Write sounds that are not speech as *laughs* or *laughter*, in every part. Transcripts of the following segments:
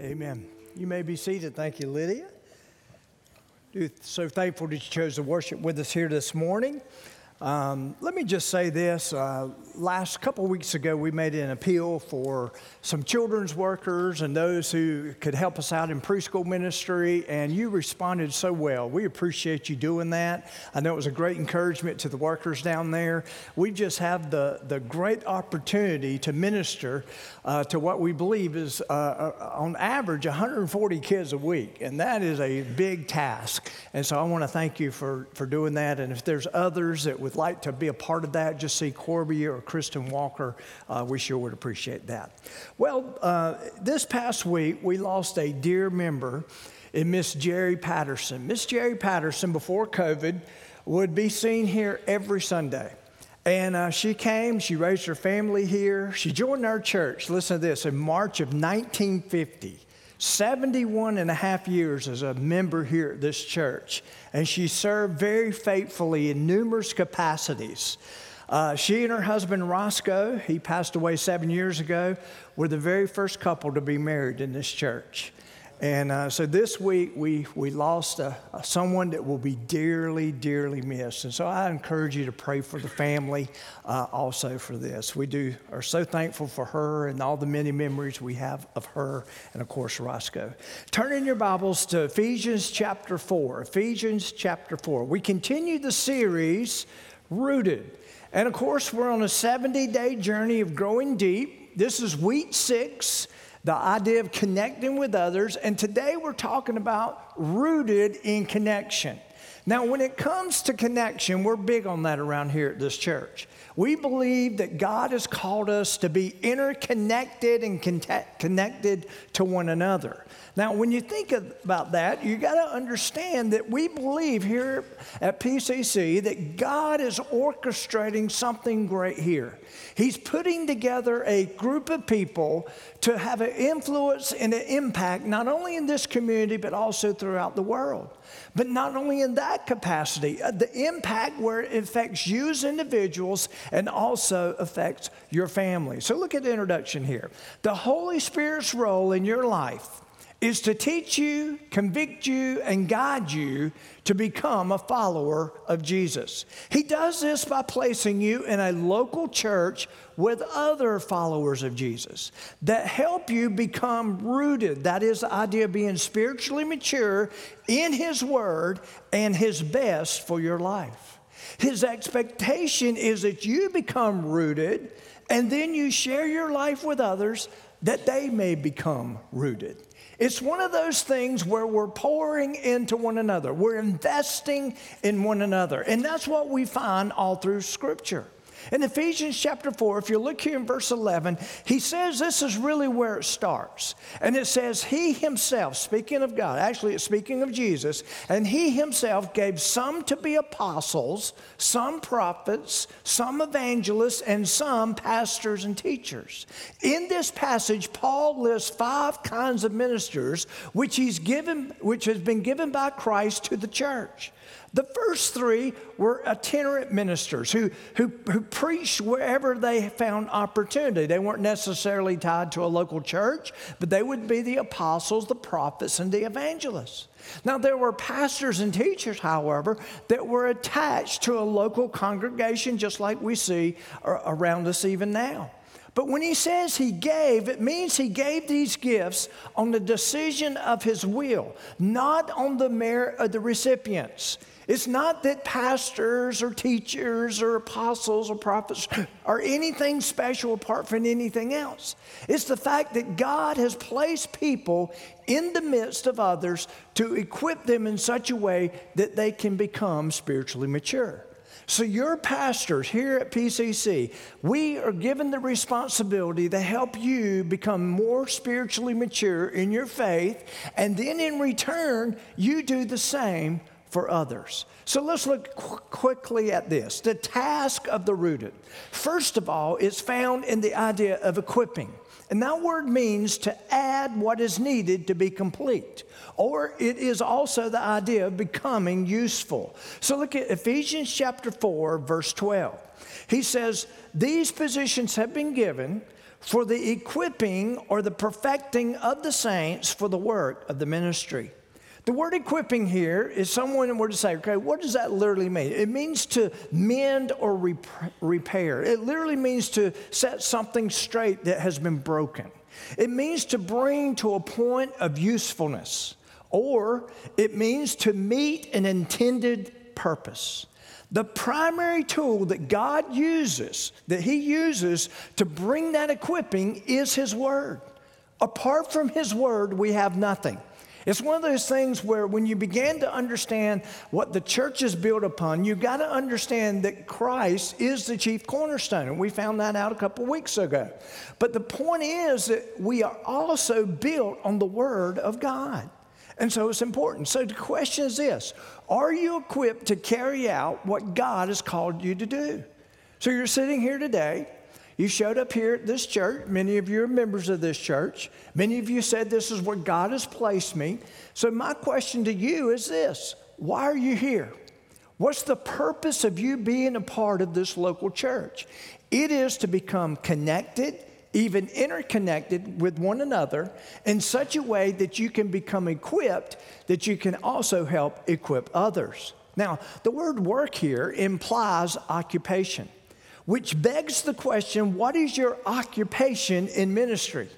Amen. You may be seated. Thank you, Lydia. So thankful that you chose to worship with us here this morning. Um, let me just say this. Uh, last couple weeks ago, we made an appeal for some children's workers and those who could help us out in preschool ministry, and you responded so well. We appreciate you doing that. I know it was a great encouragement to the workers down there. We just have the, the great opportunity to minister uh, to what we believe is, uh, uh on average, 140 kids a week, and that is a big task. And so I want to thank you for, for doing that. And if there's others that would like to be a part of that, just see Corby or Kristen Walker. Uh, we sure would appreciate that. Well, uh, this past week, we lost a dear member in Miss Jerry Patterson. Miss Jerry Patterson, before COVID, would be seen here every Sunday. And uh, she came, she raised her family here. She joined our church, listen to this, in March of 1950. 71 and a half years as a member here at this church, and she served very faithfully in numerous capacities. Uh, she and her husband Roscoe, he passed away seven years ago, were the very first couple to be married in this church. And uh, so this week we, we lost a, a someone that will be dearly, dearly missed. And so I encourage you to pray for the family uh, also for this. We do are so thankful for her and all the many memories we have of her and of course Roscoe. Turn in your Bibles to Ephesians chapter 4. Ephesians chapter 4. We continue the series Rooted. And of course we're on a 70 day journey of growing deep. This is week six the idea of connecting with others. And today we're talking about rooted in connection. Now, when it comes to connection, we're big on that around here at this church. We believe that God has called us to be interconnected and connected to one another. Now, when you think about that, you got to understand that we believe here at PCC that God is orchestrating something great here. He's putting together a group of people to have an influence and an impact not only in this community but also throughout the world. But not only in that capacity, uh, the impact where it affects you as individuals and also affects your family. So look at the introduction here. The Holy Spirit's role in your life is to teach you, convict you, and guide you to become a follower of Jesus. He does this by placing you in a local church with other followers of Jesus that help you become rooted. That is the idea of being spiritually mature in His Word and His best for your life. His expectation is that you become rooted and then you share your life with others that they may become rooted. It's one of those things where we're pouring into one another, we're investing in one another. And that's what we find all through Scripture. In Ephesians chapter 4, if you look here in verse 11, he says this is really where it starts. And it says, He himself, speaking of God, actually it's speaking of Jesus, and He himself gave some to be apostles, some prophets, some evangelists, and some pastors and teachers. In this passage, Paul lists five kinds of ministers which he's given, which has been given by Christ to the church. The first three were itinerant ministers who, who, who preached wherever they found opportunity. They weren't necessarily tied to a local church, but they would be the apostles, the prophets, and the evangelists. Now, there were pastors and teachers, however, that were attached to a local congregation, just like we see around us even now. But when he says he gave, it means he gave these gifts on the decision of his will, not on the merit of uh, the recipients. It's not that pastors or teachers or apostles or prophets are anything special apart from anything else. It's the fact that God has placed people in the midst of others to equip them in such a way that they can become spiritually mature. So, your pastors here at PCC, we are given the responsibility to help you become more spiritually mature in your faith, and then in return, you do the same for others. So let's look qu- quickly at this. The task of the rooted. First of all, is found in the idea of equipping. And that word means to add what is needed to be complete. Or it is also the idea of becoming useful. So look at Ephesians chapter 4, verse 12. He says, These positions have been given for the equipping or the perfecting of the saints for the work of the ministry. The word equipping here is someone were to say, okay, what does that literally mean? It means to mend or repair. It literally means to set something straight that has been broken. It means to bring to a point of usefulness, or it means to meet an intended purpose. The primary tool that God uses, that He uses to bring that equipping, is His Word. Apart from His Word, we have nothing. It's one of those things where when you begin to understand what the church is built upon, you've got to understand that Christ is the chief cornerstone. And we found that out a couple weeks ago. But the point is that we are also built on the Word of God. And so it's important. So the question is this Are you equipped to carry out what God has called you to do? So you're sitting here today. You showed up here at this church. Many of you are members of this church. Many of you said, This is where God has placed me. So, my question to you is this Why are you here? What's the purpose of you being a part of this local church? It is to become connected, even interconnected with one another in such a way that you can become equipped, that you can also help equip others. Now, the word work here implies occupation which begs the question what is your occupation in ministry?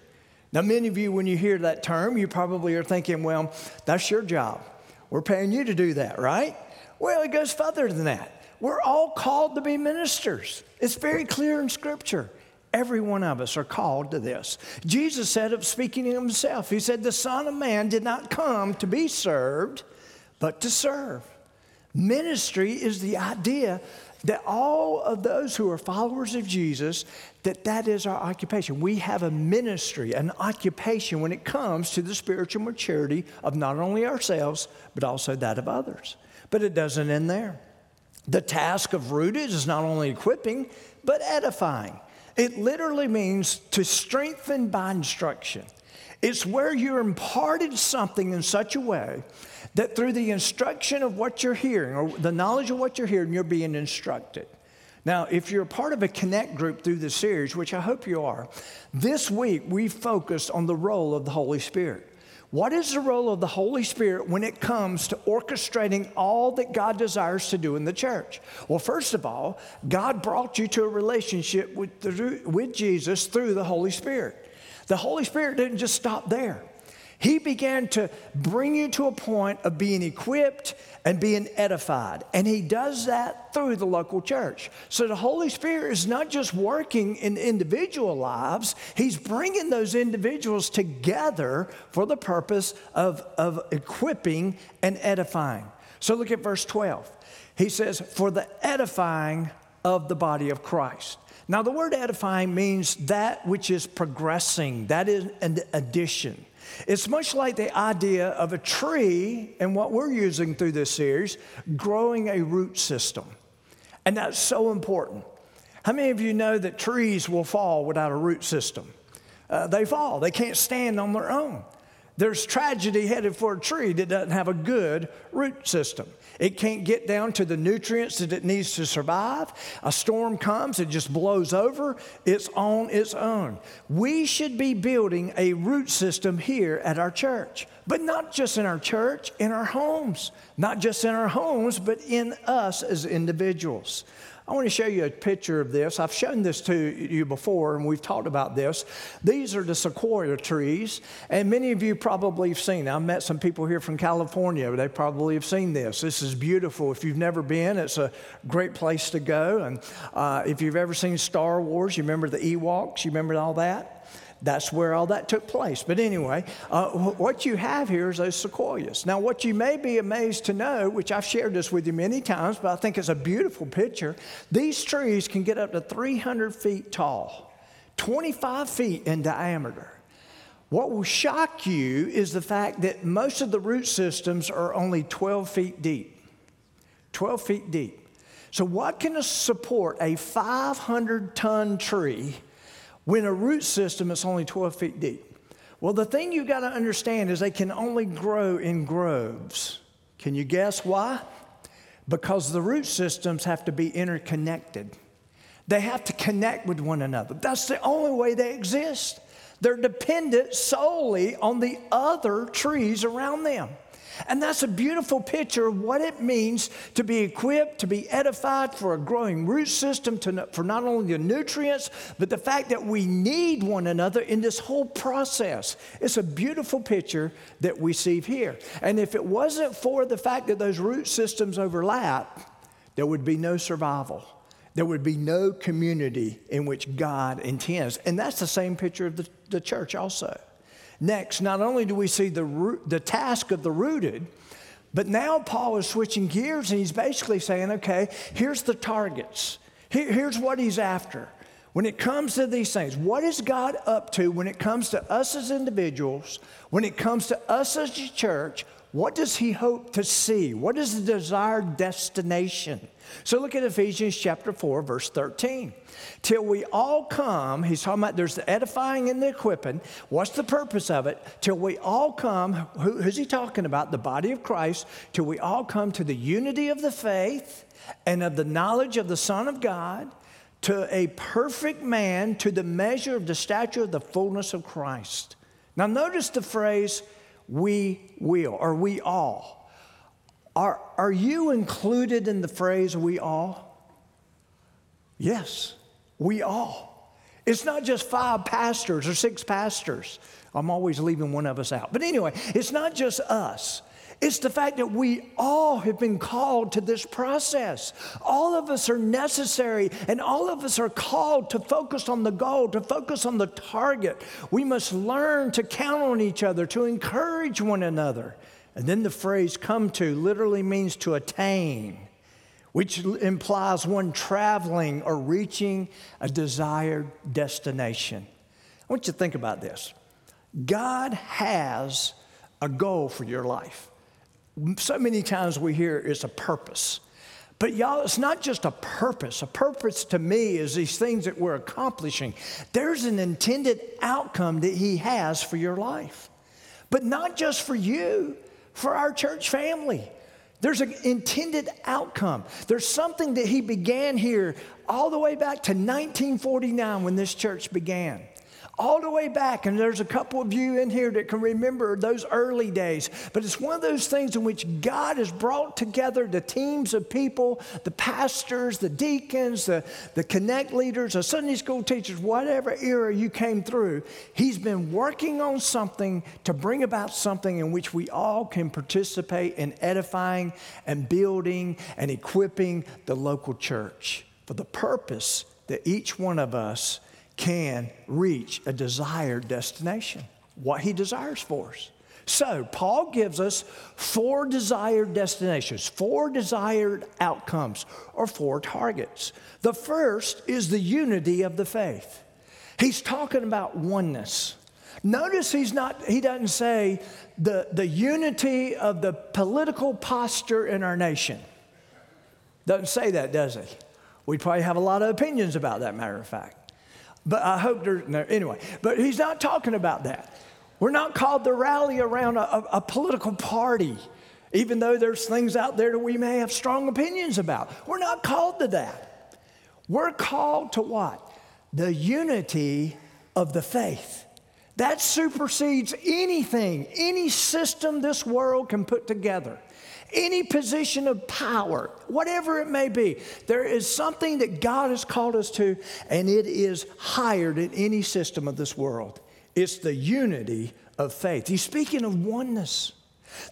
Now, many of you, when you hear that term, you probably are thinking, well, that's your job. We're paying you to do that, right? Well, it goes further than that. We're all called to be ministers. It's very clear in Scripture. Every one of us are called to this. Jesus said of speaking of himself. He said, The Son of Man did not come to be served, but to serve. Ministry is the idea that all of those who are followers of Jesus, that that is our occupation. We have a ministry, an occupation when it comes to the spiritual maturity of not only ourselves, but also that of others. But it doesn't end there. The task of rooted is not only equipping, but edifying. It literally means to strengthen by instruction. It's where you're imparted something in such a way that through the instruction of what you're hearing, or the knowledge of what you're hearing, you're being instructed. Now, if you're a part of a connect group through the series, which I hope you are, this week we focused on the role of the Holy Spirit. What is the role of the Holy Spirit when it comes to orchestrating all that God desires to do in the church? Well, first of all, God brought you to a relationship with, the, with Jesus through the Holy Spirit. The Holy Spirit didn't just stop there. He began to bring you to a point of being equipped and being edified. And He does that through the local church. So the Holy Spirit is not just working in individual lives, He's bringing those individuals together for the purpose of, of equipping and edifying. So look at verse 12. He says, For the edifying of the body of Christ. Now, the word edifying means that which is progressing, that is an addition. It's much like the idea of a tree and what we're using through this series, growing a root system. And that's so important. How many of you know that trees will fall without a root system? Uh, they fall, they can't stand on their own. There's tragedy headed for a tree that doesn't have a good root system. It can't get down to the nutrients that it needs to survive. A storm comes, it just blows over. It's on its own. We should be building a root system here at our church, but not just in our church, in our homes. Not just in our homes, but in us as individuals. I want to show you a picture of this. I've shown this to you before, and we've talked about this. These are the sequoia trees, and many of you probably have seen. I've met some people here from California. They probably have seen this. This is beautiful. If you've never been, it's a great place to go. And uh, if you've ever seen Star Wars, you remember the Ewoks. You remember all that. That's where all that took place. But anyway, uh, what you have here is those sequoias. Now, what you may be amazed to know, which I've shared this with you many times, but I think it's a beautiful picture, these trees can get up to 300 feet tall, 25 feet in diameter. What will shock you is the fact that most of the root systems are only 12 feet deep. 12 feet deep. So, what can support a 500 ton tree when a root system is only 12 feet deep? Well, the thing you've got to understand is they can only grow in groves. Can you guess why? Because the root systems have to be interconnected. They have to connect with one another. That's the only way they exist. They're dependent solely on the other trees around them. And that's a beautiful picture of what it means to be equipped, to be edified for a growing root system, to, for not only the nutrients, but the fact that we need one another in this whole process. It's a beautiful picture that we see here. And if it wasn't for the fact that those root systems overlap, there would be no survival. There would be no community in which God intends. And that's the same picture of the, the church, also. Next, not only do we see the, the task of the rooted, but now Paul is switching gears and he's basically saying, okay, here's the targets. Here, here's what he's after. When it comes to these things, what is God up to when it comes to us as individuals, when it comes to us as a church? What does he hope to see? What is the desired destination? So look at Ephesians chapter 4, verse 13. Till we all come, he's talking about there's the edifying and the equipping. What's the purpose of it? Till we all come, who, who's he talking about? The body of Christ. Till we all come to the unity of the faith and of the knowledge of the Son of God, to a perfect man, to the measure of the stature of the fullness of Christ. Now, notice the phrase, we will, or we all. Are, are you included in the phrase we all? Yes, we all. It's not just five pastors or six pastors. I'm always leaving one of us out. But anyway, it's not just us. It's the fact that we all have been called to this process. All of us are necessary, and all of us are called to focus on the goal, to focus on the target. We must learn to count on each other, to encourage one another. And then the phrase come to literally means to attain, which implies one traveling or reaching a desired destination. I want you to think about this God has a goal for your life. So many times we hear it's a purpose. But y'all, it's not just a purpose. A purpose to me is these things that we're accomplishing. There's an intended outcome that He has for your life, but not just for you for our church family. There's an intended outcome. There's something that he began here all the way back to 1949 when this church began all the way back, and there's a couple of you in here that can remember those early days. But it's one of those things in which God has brought together the teams of people, the pastors, the deacons, the, the connect leaders, the Sunday school teachers, whatever era you came through. He's been working on something to bring about something in which we all can participate in edifying and building and equipping the local church for the purpose that each one of us can reach a desired destination, what he desires for us. So, Paul gives us four desired destinations, four desired outcomes, or four targets. The first is the unity of the faith. He's talking about oneness. Notice he's not, he doesn't say the, the unity of the political posture in our nation. Doesn't say that, does he? We probably have a lot of opinions about that, matter of fact. But I hope there's no, anyway, but he's not talking about that. We're not called to rally around a, a, a political party, even though there's things out there that we may have strong opinions about. We're not called to that. We're called to what? The unity of the faith. That supersedes anything, any system this world can put together any position of power, whatever it may be. There is something that God has called us to, and it is higher than any system of this world. It's the unity of faith. He's speaking of oneness.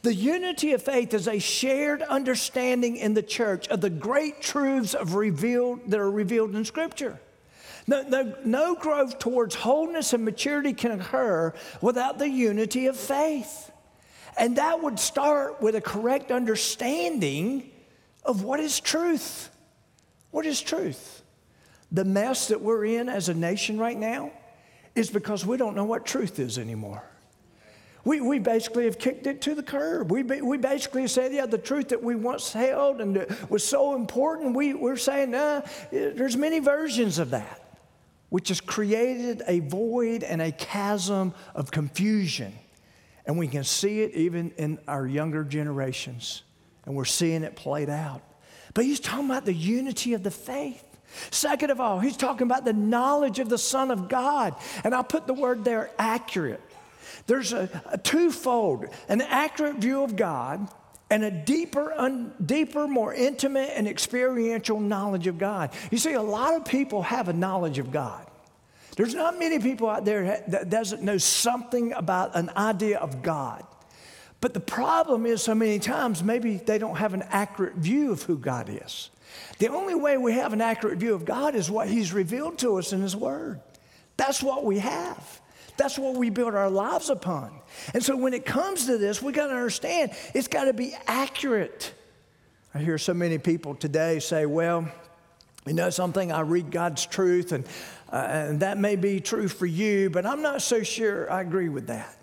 The unity of faith is a shared understanding in the church of the great truths of revealed, that are revealed in Scripture. No, no, no growth towards wholeness and maturity can occur without the unity of faith. And that would start with a correct understanding of what is truth. What is truth? The mess that we're in as a nation right now is because we don't know what truth is anymore. We, we basically have kicked it to the curb. We, we basically said, yeah, the truth that we once held and was so important, we, we're saying, nah, there's many versions of that, which has created a void and a chasm of confusion and we can see it even in our younger generations. And we're seeing it played out. But he's talking about the unity of the faith. Second of all, he's talking about the knowledge of the Son of God. And I'll put the word there accurate. There's a, a twofold an accurate view of God and a deeper, un, deeper, more intimate and experiential knowledge of God. You see, a lot of people have a knowledge of God. There's not many people out there that doesn't know something about an idea of God. But the problem is, so many times, maybe they don't have an accurate view of who God is. The only way we have an accurate view of God is what He's revealed to us in His Word. That's what we have. That's what we build our lives upon. And so when it comes to this, we got to understand it's got to be accurate. I hear so many people today say, well, you know something, I read God's truth, and, uh, and that may be true for you, but I'm not so sure I agree with that.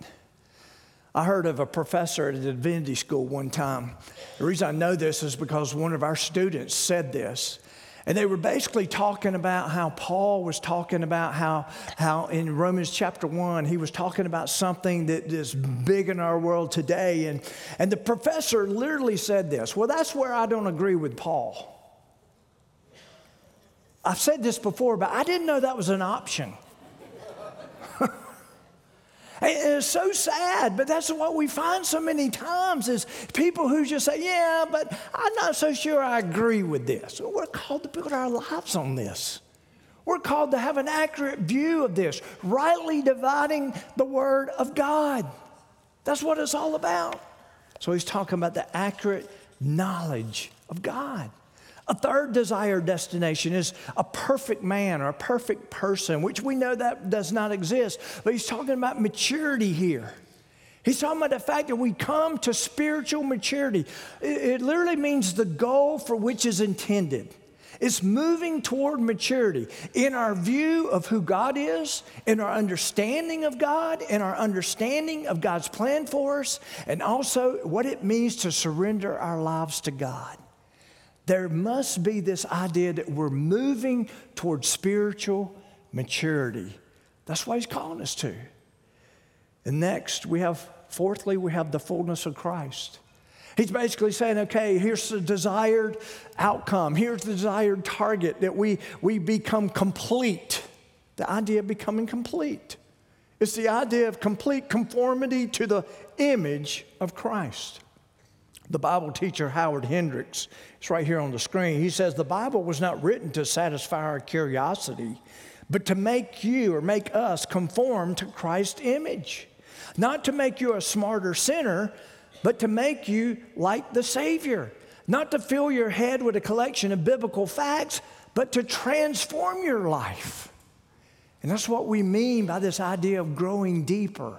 I heard of a professor at a divinity school one time. The reason I know this is because one of our students said this. And they were basically talking about how Paul was talking about how, how in Romans chapter 1, he was talking about something that is big in our world today. And, and the professor literally said this Well, that's where I don't agree with Paul. I've said this before, but I didn't know that was an option. *laughs* It's so sad, but that's what we find so many times is people who just say, yeah, but I'm not so sure I agree with this. We're called to build our lives on this. We're called to have an accurate view of this, rightly dividing the word of God. That's what it's all about. So he's talking about the accurate knowledge of God. A third desired destination is a perfect man or a perfect person, which we know that does not exist. But he's talking about maturity here. He's talking about the fact that we come to spiritual maturity. It, literally means the goal for which is intended. It's moving toward maturity in our view of who God is, in our understanding of God, in our understanding of God's plan for us, and also what it means to surrender our lives to God. There must be this idea that we're moving towards spiritual maturity. That's what he's calling us to. And next, we have, fourthly, we have the fullness of Christ. He's basically saying, okay, here's the desired outcome. Here's the desired target that we, we become complete. The idea of becoming complete. It's the idea of complete conformity to the image of Christ. The Bible teacher Howard Hendricks, it's right here on the screen. He says the Bible was not written to satisfy our curiosity, but to make you or make us conform to Christ's image. Not to make you a smarter sinner, but to make you like the Savior. Not to fill your head with a collection of biblical facts, but to transform your life. And that's what we mean by this idea of growing deeper,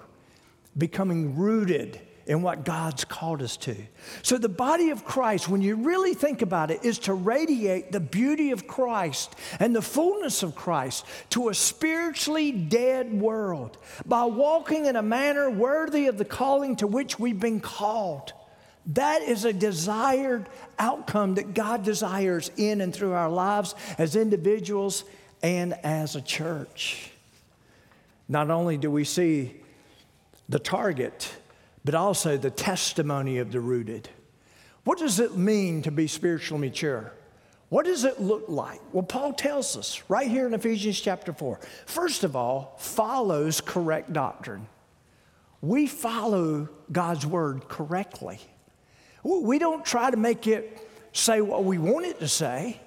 becoming rooted in what God's called us to. So, the body of Christ, when you really think about it, is to radiate the beauty of Christ and the fullness of Christ to a spiritually dead world by walking in a manner worthy of the calling to which we've been called. That is a desired outcome that God desires in and through our lives as individuals and as a church. Not only do we see the target, but also the testimony of the rooted. What does it mean to be spiritually mature? What does it look like? Well, Paul tells us right here in Ephesians chapter 4. First of all, follows correct doctrine. We follow God's word correctly. We don't try to make it say what we want it to say.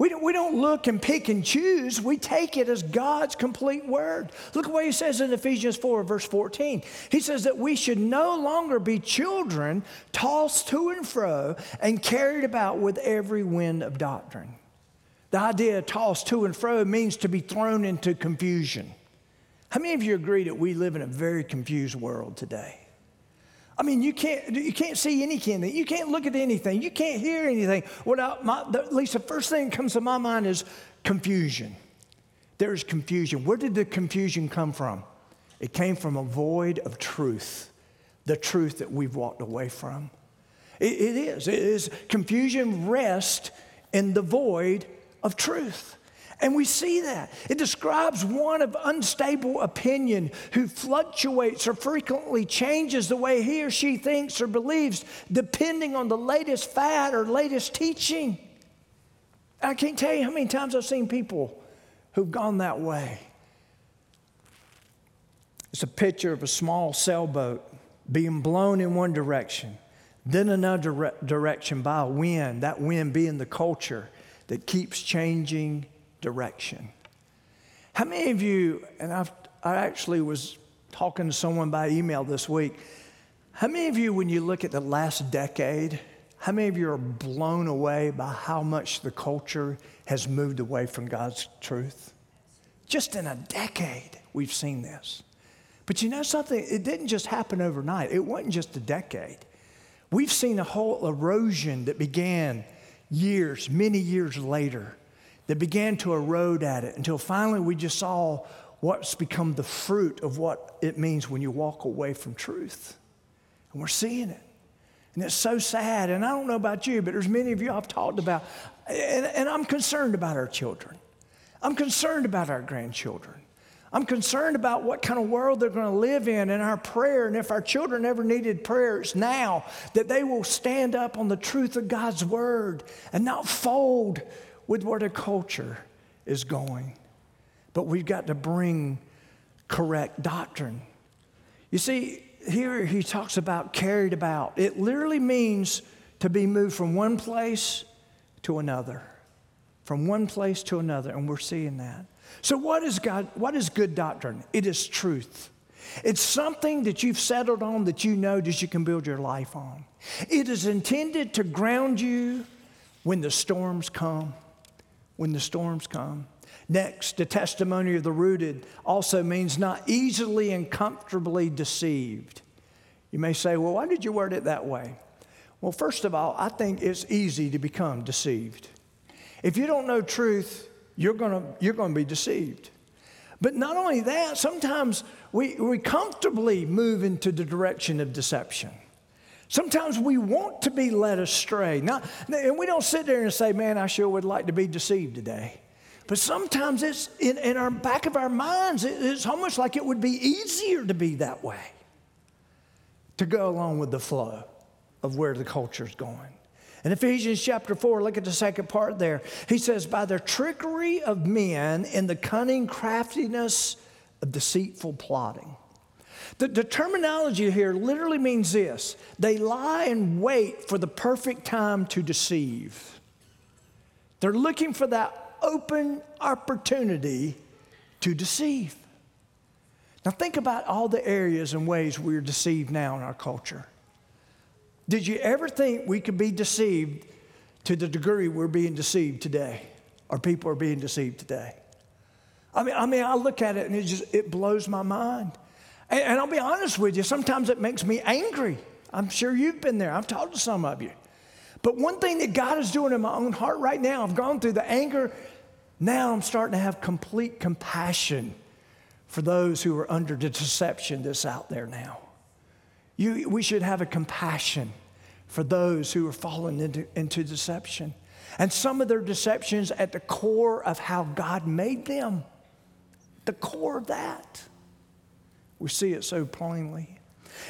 We don't, we don't look and pick and choose. We take it as God's complete word. Look at what he says in Ephesians 4, verse 14. He says that we should no longer be children tossed to and fro and carried about with every wind of doctrine. The idea of tossed to and fro means to be thrown into confusion. How many of you agree that we live in a very confused world today? I mean, you can't, you can't see anything. You can't look at anything. You can't hear anything without, my, at least the first thing that comes to my mind is confusion. There is confusion. Where did the confusion come from? It came from a void of truth, the truth that we've walked away from. it, it is. It is confusion rests in the void of truth. And we see that. It describes one of unstable opinion who fluctuates or frequently changes the way he or she thinks or believes depending on the latest fad or latest teaching. I can't tell you how many times I've seen people who've gone that way. It's a picture of a small sailboat being blown in one direction, then another direction by a wind, that wind being the culture that keeps changing direction. How many of you, and I've, I actually was talking to someone by email this week, how many of you, when you look at the last decade, how many of you are blown away by how much the culture has moved away from God's truth? Just in a decade, we've seen this. But you know something? It didn't just happen overnight, it wasn't just a decade. We've seen a whole erosion that began years, many years later, that began to erode at it until finally we just saw what's become the fruit of what it means when you walk away from truth. And we're seeing it. And it's so sad. And I don't know about you, but there's many of you I've talked about. And, and I'm concerned about our children. I'm concerned about our grandchildren. I'm concerned about what kind of world they're going to live in and our prayer. And if our children ever needed prayers now, that they will stand up on the truth of God's word and not fold with where the culture is going. But we've got to bring correct doctrine. You see, here he talks about carried about. It literally means to be moved from one place to another. From one place to another, and we're seeing that. So, what is God? What is good doctrine? It is truth. It's something that you've settled on that you know that you can build your life on. It is intended to ground you when the storms come. When the storms come. Next, the testimony of the rooted also means not easily and comfortably deceived. You may say, well, why did you word it that way? Well, first of all, I think it's easy to become deceived. If you don't know truth, you're going you're to be deceived. But not only that, sometimes we, we comfortably move into the direction of deception. Sometimes we want to be led astray. And we don't sit there and say, man, I sure would like to be deceived today. But sometimes it's in, in our back of our minds, it's almost like it would be easier to be that way, to go along with the flow of where the culture is going. In Ephesians chapter 4, look at the second part there. He says, By the trickery of men and the cunning craftiness of deceitful plotting. The, the terminology here literally means this they lie in wait for the perfect time to deceive. They're looking for that open opportunity to deceive. Now, think about all the areas and ways we're deceived now in our culture. Did you ever think we could be deceived to the degree we're being deceived today, or people are being deceived today? I mean, I mean, I look at it and it just it blows my mind. And, and I'll be honest with you, sometimes it makes me angry. I'm sure you've been there. I've talked to some of you. But one thing that God is doing in my own heart right now, I've gone through the anger now I'm starting to have complete compassion for those who are under the deception that's out there now. You, we should have a compassion for those who are falling into, into deception. And some of their deceptions at the core of how God made them, the core of that. We see it so plainly.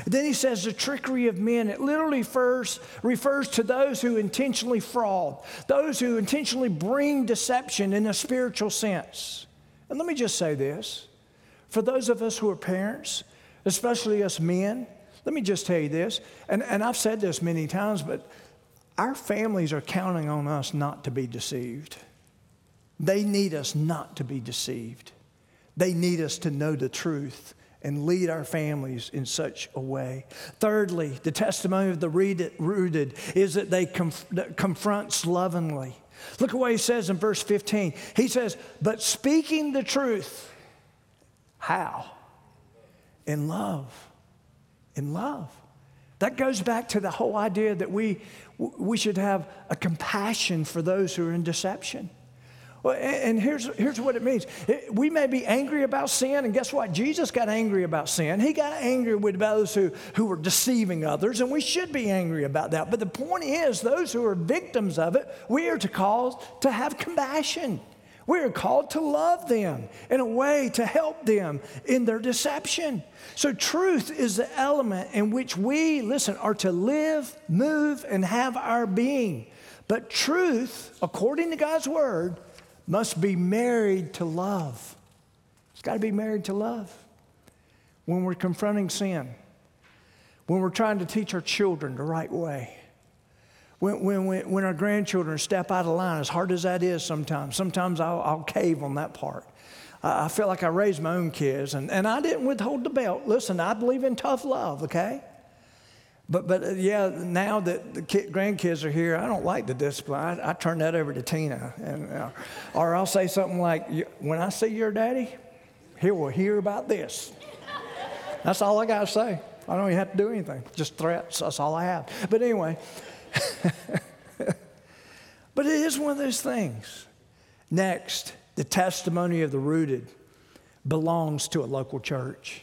Then he says the trickery of men. It literally refers, refers to those who intentionally fraud, those who intentionally bring deception in a spiritual sense. And let me just say this for those of us who are parents, especially us men, let me just tell you this, and, and I've said this many times, but our families are counting on us not to be deceived. They need us not to be deceived. They need us to know the truth and lead our families in such a way. Thirdly, the testimony of the rooted is that they conf- that confronts lovingly. Look at what he says in verse 15. He says, But speaking the truth, how? In love. In love. That goes back to the whole idea that we, we should have a compassion for those who are in deception. Well, and here's, here's what it means. We may be angry about sin, and guess what? Jesus got angry about sin. He got angry with those who, who were deceiving others, and we should be angry about that. But the point is, those who are victims of it, we are to call to have compassion. We are called to love them in a way to help them in their deception. So, truth is the element in which we, listen, are to live, move, and have our being. But truth, according to God's word, must be married to love. It's got to be married to love. When we're confronting sin, when we're trying to teach our children the right way, when, when, when our grandchildren step out of line, as hard as that is sometimes, sometimes I'll, I'll cave on that part. I feel like I raised my own kids, and, and I didn't withhold the belt. Listen, I believe in tough love, okay? But, but uh, yeah, now that the kid, grandkids are here, I don't like the discipline. I, I turn that over to Tina. And, uh, or I'll say something like, When I see your daddy, he will hear about this. That's all I got to say. I don't even have to do anything, just threats. That's all I have. But anyway, *laughs* but it is one of those things. Next, the testimony of the rooted belongs to a local church.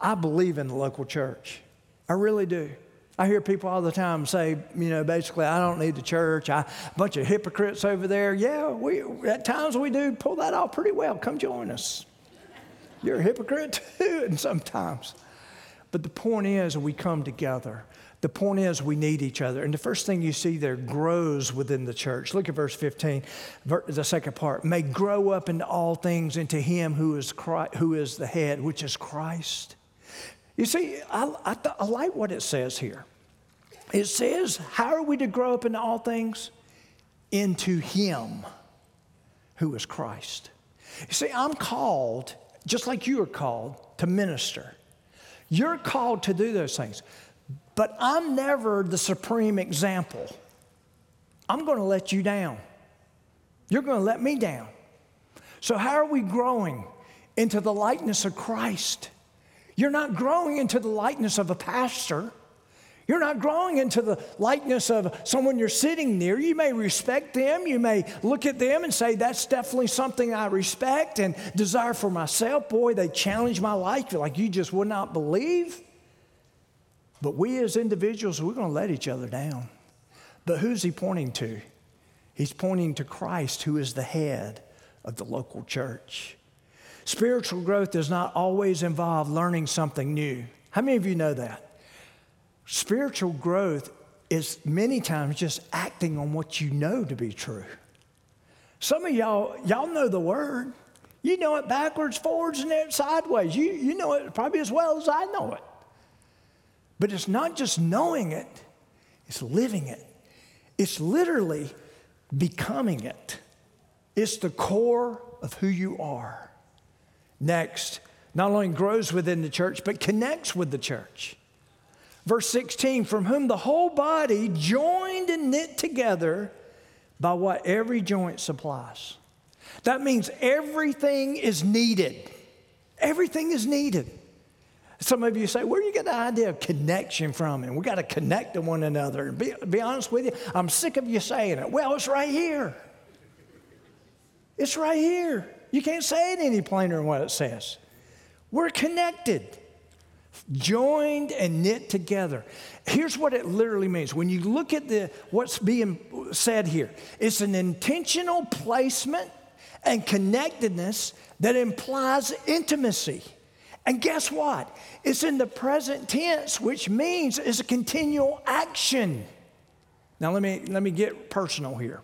I believe in the local church. I really do. I hear people all the time say, you know, basically, I don't need the church. I, a bunch of hypocrites over there. Yeah, we, at times we do pull that off pretty well. Come join us. You're a hypocrite *laughs* too, and sometimes. But the point is, we come together. The point is, we need each other. And the first thing you see there grows within the church. Look at verse 15, the second part. May grow up into all things into him who is, Christ, who is the head, which is Christ. You see, I, I, I like what it says here. It says, How are we to grow up into all things? Into him who is Christ. You see, I'm called, just like you are called, to minister. You're called to do those things. But I'm never the supreme example. I'm going to let you down. You're going to let me down. So, how are we growing into the likeness of Christ? You're not growing into the likeness of a pastor. You're not growing into the likeness of someone you're sitting near. You may respect them. You may look at them and say, That's definitely something I respect and desire for myself. Boy, they challenge my life like you just would not believe. But we as individuals, we're going to let each other down. But who's he pointing to? He's pointing to Christ, who is the head of the local church. Spiritual growth does not always involve learning something new. How many of you know that? Spiritual growth is many times just acting on what you know to be true. Some of y'all, y'all know the word. You know it backwards, forwards, and sideways. You, you know it probably as well as I know it. But it's not just knowing it, it's living it. It's literally becoming it. It's the core of who you are. Next, not only grows within the church, but connects with the church. Verse 16, from whom the whole body joined and knit together by what every joint supplies. That means everything is needed. Everything is needed. Some of you say, where do you get the idea of connection from? And we got to connect to one another. And be, be honest with you, I'm sick of you saying it. Well, it's right here. It's right here. You can't say it any plainer than what it says. We're connected, joined and knit together. Here's what it literally means. When you look at the, what's being said here, it's an intentional placement and connectedness that implies intimacy. And guess what? It's in the present tense, which means it's a continual action. Now let me let me get personal here.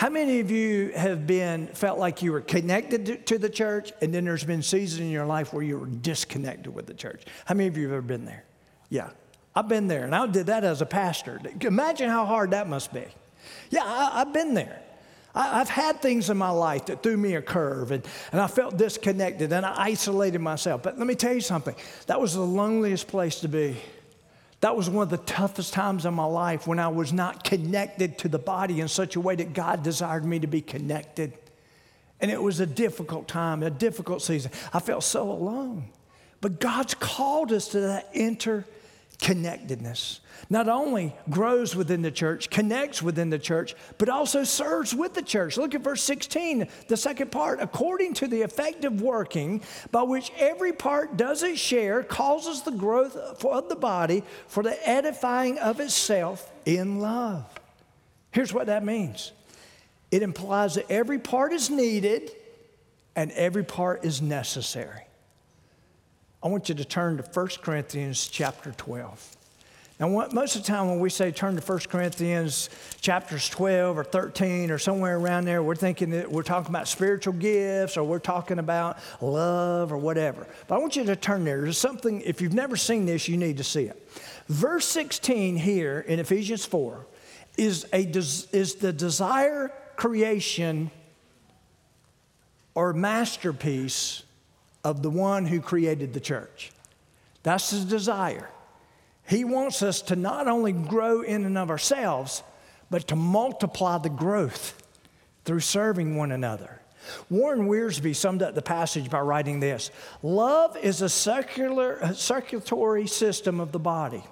How many of you have been felt like you were connected to, the church and then there's been seasons in your life where you were disconnected with the church? How many of you have ever been there? Yeah. I've been there and I did that as a pastor. Imagine how hard that must be. Yeah, I, I've been there. I, have had things in my life that threw me a curve and, and I felt disconnected and I isolated myself. But let me tell you something that was the loneliest place to be. That was one of the toughest times in my life when I was not connected to the body in such a way that God desired me to be connected. And it was a difficult time, a difficult season. I felt so alone. But God's called us to that interconnectedness not only grows within the church, connects within the church, but also serves with the church. Look at verse 16, the second part. According to the effective working by which every part does its share, causes the growth of the body for the edifying of itself in love. Here's what that means it implies that every part is needed and every part is necessary. I want you to turn to 1 Corinthians chapter 12. Now, most of the time when we say turn to 1 Corinthians chapters 12 or 13 or somewhere around there, we're thinking that we're talking about spiritual gifts or we're talking about love or whatever. But I want you to turn there. There's something, if you've never seen this, you need to see it. Verse 16 here in Ephesians 4 is, a, is the desire creation or masterpiece of the one who created the church. That's his desire. He wants us to not only grow in and of ourselves, but to multiply the growth through serving one another. Warren Wiersbe summed up the passage by writing this Love is a circular, a circulatory system of the body.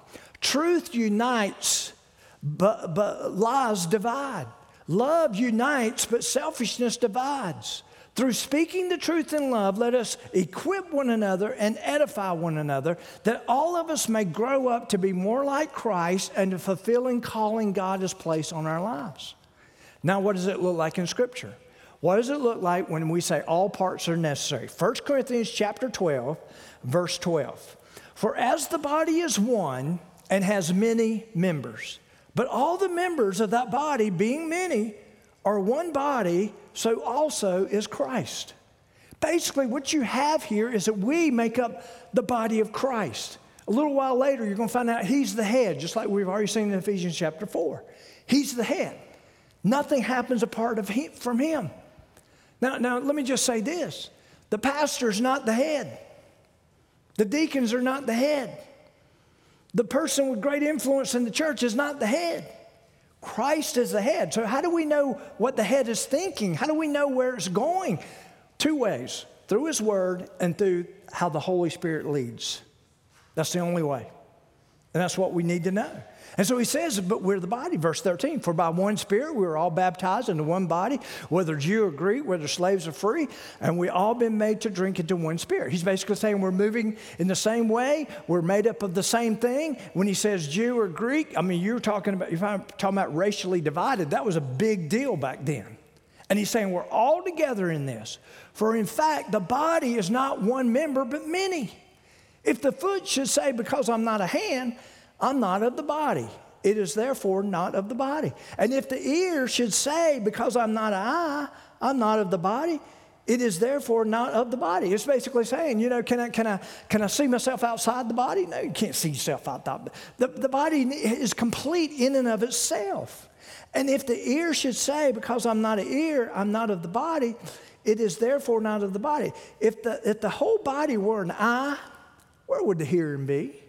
Truth unites, but, but lies divide. Love unites, but selfishness divides. Through speaking the truth in love, let us equip one another and edify one another, that all of us may grow up to be more like Christ and to fulfilling calling God has placed on our lives. Now, what does it look like in Scripture? What does it look like when we say all parts are necessary? 1 Corinthians chapter 12, verse 12. For as the body is one and has many members, but all the members of that body, being many, are one body, so also is Christ. Basically, what you have here is that we make up the body of Christ. A little while later, you're going to find out he's the head, just like we've already seen in Ephesians chapter 4. He's the head. Nothing happens apart of him, from him. Now, now, let me just say this the pastor's not the head, the deacons are not the head, the person with great influence in the church is not the head. Christ is the head. So, how do we know what the head is thinking? How do we know where it's going? Two ways through His Word and through how the Holy Spirit leads. That's the only way. And that's what we need to know. And so he says, but we're the body, verse 13. For by one Spirit we were all baptized into one body, whether Jew or Greek, whether slaves or free, and we all been made to drink into one Spirit. He's basically saying we're moving in the same way, we're made up of the same thing. When he says Jew or Greek, I mean, you're talking about, if I'm talking about racially divided, that was a big deal back then. And he's saying we're all together in this. For in fact, the body is not one member, but many. If the foot should say, because I'm not a hand, I'm not of the body. It is therefore not of the body. And if the ear should say, Because I'm not an eye, I'm not of the body, it is therefore not of the body. It's basically saying, you know, can I, can I, can I see myself outside the body? No, you can't see yourself outside. The, the body is complete in and of itself. And if the ear should say, because I'm not an ear, I'm not of the body, it is therefore not of the body. If the, if the whole body were an eye, where would the hearing be?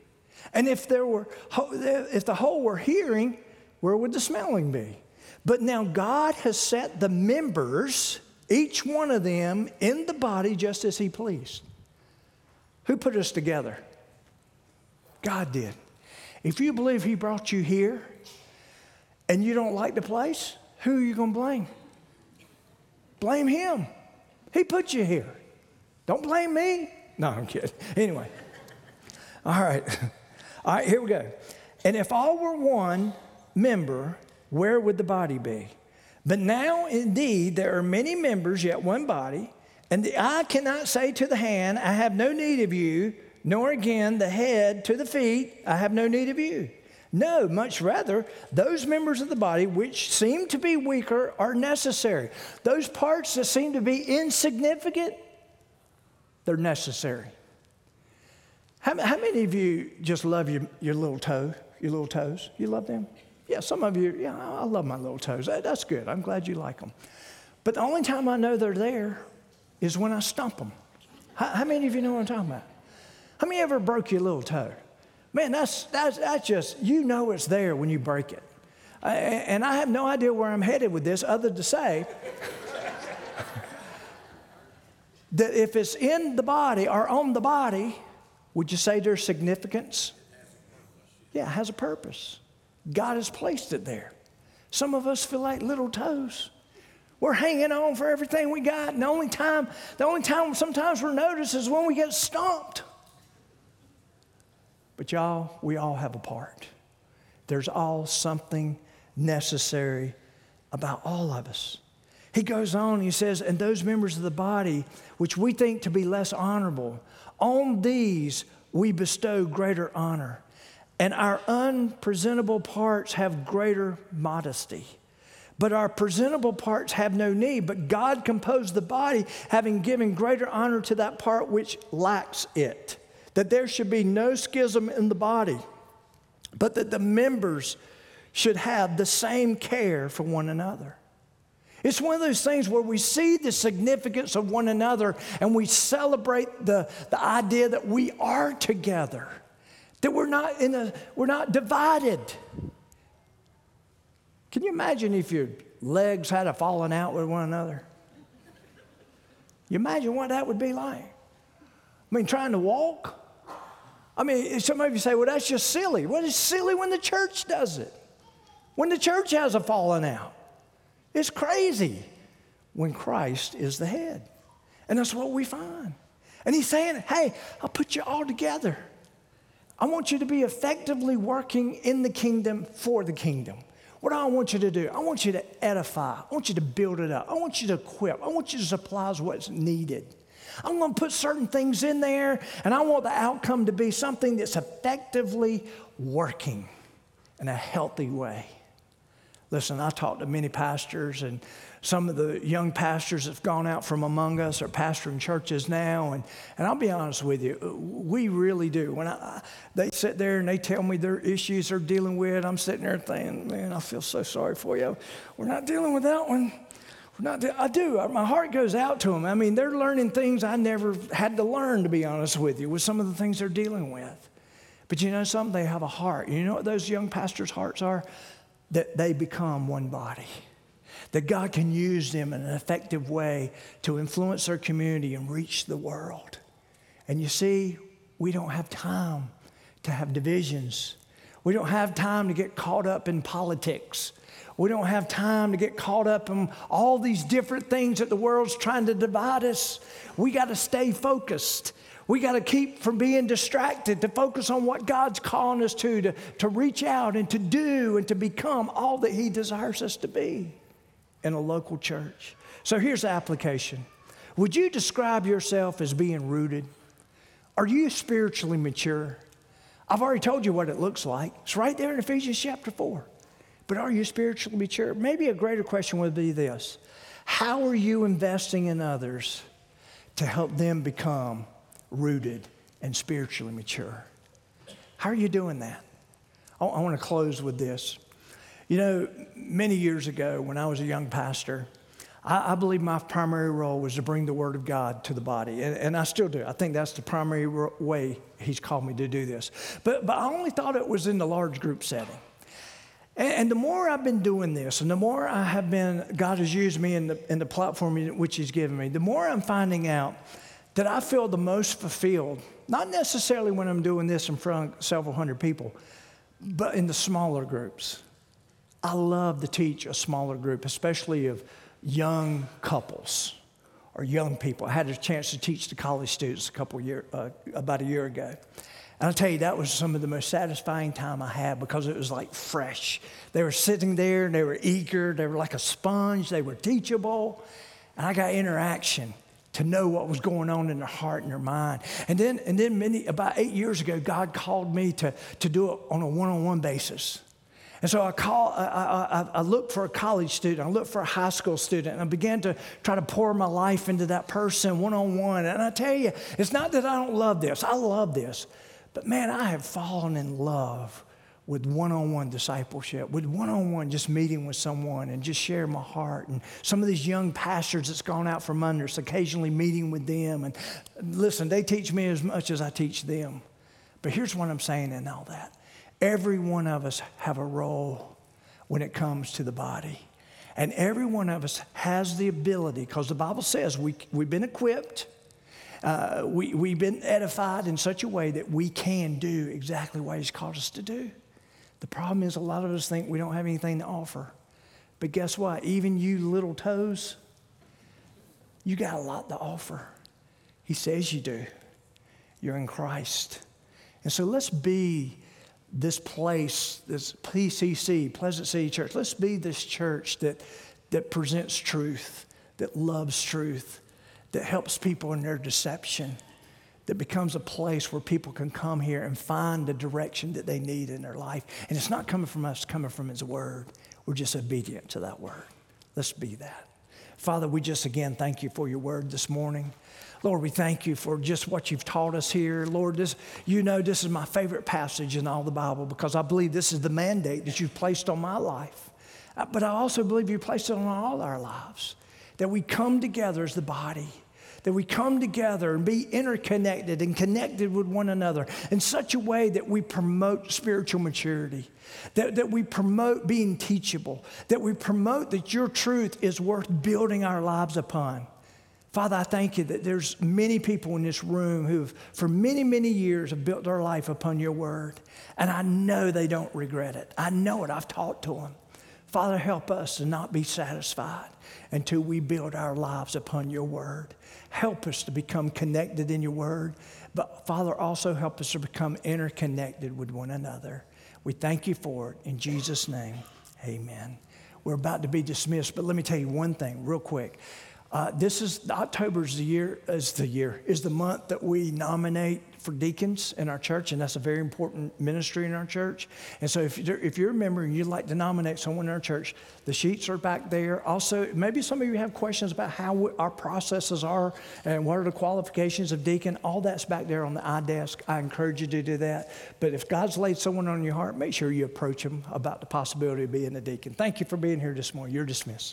And if there were, if the whole were hearing, where would the smelling be? But now God has set the members, each one of them, in the body just as He pleased. Who put us together? God did. If you believe He brought you here and you don't like the place, who are you going to blame? Blame Him. He put you here. Don't blame me. No, I'm kidding. Anyway, all right. *laughs* All right, here we go. And if all were one member, where would the body be? But now, indeed, there are many members, yet one body. And the eye cannot say to the hand, I have no need of you, nor again the head to the feet, I have no need of you. No, much rather, those members of the body which seem to be weaker are necessary. Those parts that seem to be insignificant, they're necessary. How, how many of you just love your, your little toe, your little toes? You love them? Yeah, some of you, yeah, I love my little toes. That's good. I'm glad you like them. But the only time I know they're there is when I stump them. How, how many of you know what I'm talking about? How many ever broke your little toe? Man, that's, that's, that's just, you know it's there when you break it. And I have no idea where I'm headed with this other to say *laughs* that if it's in the body or on the body, would you say there's significance? Yeah, it has a purpose. God has placed it there. Some of us feel like little toes. We're hanging on for everything we got, and the only time, the only time sometimes we're noticed is when we get stomped. But y'all, we all have a part. There's all something necessary about all of us. He goes on, he says, and those members of the body which we think to be less honorable, on these we bestow greater honor. and our unpresentable parts have greater modesty. But our presentable parts have no need. But God composed the body, having given greater honor to that part which lacks it, that there should be no schism in the body, but that the members should have the same care for one another. It's one of those things where we see the significance of one another and we celebrate the, the idea that we are together, that we're not, in a, we're not divided. Can you imagine if your legs had a falling out with one another? You imagine what that would be like? I mean, trying to walk? I mean, some of you say, well, that's just silly. Well, it's silly when the church does it, when the church has a falling out. It's crazy when Christ is the head. And that's what we find. And he's saying, hey, I'll put you all together. I want you to be effectively working in the kingdom for the kingdom. What do I want you to do? I want you to edify. I want you to build it up. I want you to equip. I want you to supply what's needed. I'm going to put certain things in there, and I want the outcome to be something that's effectively working in a healthy way. Listen, I talked to many pastors, and some of the young pastors that have gone out from among us are pastoring churches now. And, and I'll be honest with you, we really do. When I, they sit there and they tell me their issues they're dealing with, I'm sitting there thinking, man, I feel so sorry for you. We're not dealing with that one. We're not. De- I do. My heart goes out to them. I mean, they're learning things I never had to learn, to be honest with you, with some of the things they're dealing with. But you know something? They have a heart. You know what those young pastors' hearts are? That they become one body. That God can use them in an effective way to influence their community and reach the world. And you see, we don't have time to have divisions. We don't have time to get caught up in politics. We don't have time to get caught up in all these different things that the world's trying to divide us. We got to stay focused we got to keep from being distracted to focus on what God's calling us to, to, to reach out and to do and to become all that He desires us to be in a local church. So here's the application Would you describe yourself as being rooted? Are you spiritually mature? I've already told you what it looks like. It's right there in Ephesians chapter 4. But are you spiritually mature? Maybe a greater question would be this How are you investing in others to help them become rooted, and spiritually mature. How are you doing that? I, I want to close with this. You know, many years ago when I was a young pastor, I, I, believe my primary role was to bring the Word of God to the body, and, and I still do. I think that's the primary way He's called me to do this. But, but I only thought it was in the large group setting. And, and the more I've been doing this, and the more I have been, God has used me in the, in the platform which He's given me, the more I'm finding out that I feel the most fulfilled, not necessarily when I'm doing this in front of several hundred people, but in the smaller groups. I love to teach a smaller group, especially of young couples or young people. I had a chance to teach the college students a couple year, uh, about a year ago. And I'll tell you, that was some of the most satisfying time I had because it was like fresh. They were sitting there and they were eager, they were like a sponge, they were teachable, and I got interaction to know what was going on in their heart and their mind. And then, and then many, about eight years ago, God called me to, to do it on a one-on-one basis. And so I, call, I, I, I looked for a college student, I looked for a high school student, and I began to try to pour my life into that person one on one. And I tell you, it's not that I don't love this, I love this. But man, I have fallen in love with one on one discipleship, with one on one just meeting with someone and just share my heart. And some of these young pastors that's gone out from under us, occasionally meeting with them. And listen, they teach me as much as I teach them. But here's what I'm saying in all that every one of us have a role when it comes to the body. And every one of us has the ability, because the Bible says we, we've been equipped, uh, we, we've been edified in such a way that we can do exactly what He's called us to do. The problem is, a lot of us think we don't have anything to offer. But guess what? Even you little toes, you got a lot to offer. He says you do. You're in Christ. And so let's be this place, this PCC, Pleasant City Church. Let's be this church that, that presents truth, that loves truth, that helps people in their deception that becomes a place where people can come here and find the direction that they need in their life. And it's not coming from us, it's coming from His Word. We're just obedient to that Word. Let's be that. Father, we just again thank you for your Word this morning. Lord, we thank you for just what you've taught us here. Lord, this, you know this is my favorite passage in all the Bible because I believe this is the mandate that you've placed on my life. Uh, But I also believe you placed it on all our lives that we come together as the body, that we come together and be interconnected and connected with one another in such a way that we promote spiritual maturity, that, that we promote being teachable, that we promote that your truth is worth building our lives upon. Father, I thank you that there's many people in this room who've, for many, many years, have built their life upon your word. And I know they don't regret it. I know it. I've talked to them. Father, help us to not be satisfied until we build our lives upon your word. Help us to become connected in your word. But Father, also help us to become interconnected with one another. We thank you for it. In Jesus' name, amen. We're about to be dismissed, but let me tell you one thing real quick. Uh, this is October is the year is the year is the month that we nominate for deacons in our church, and that's a very important ministry in our church. And so, if you're, if you're a member and you'd like to nominate someone in our church, the sheets are back there. Also, maybe some of you have questions about how we, our processes are and what are the qualifications of deacon. All that's back there on the iDesk. I encourage you to do that. But if God's laid someone on your heart, make sure you approach them about the possibility of being a deacon. Thank you for being here this morning. You're dismissed.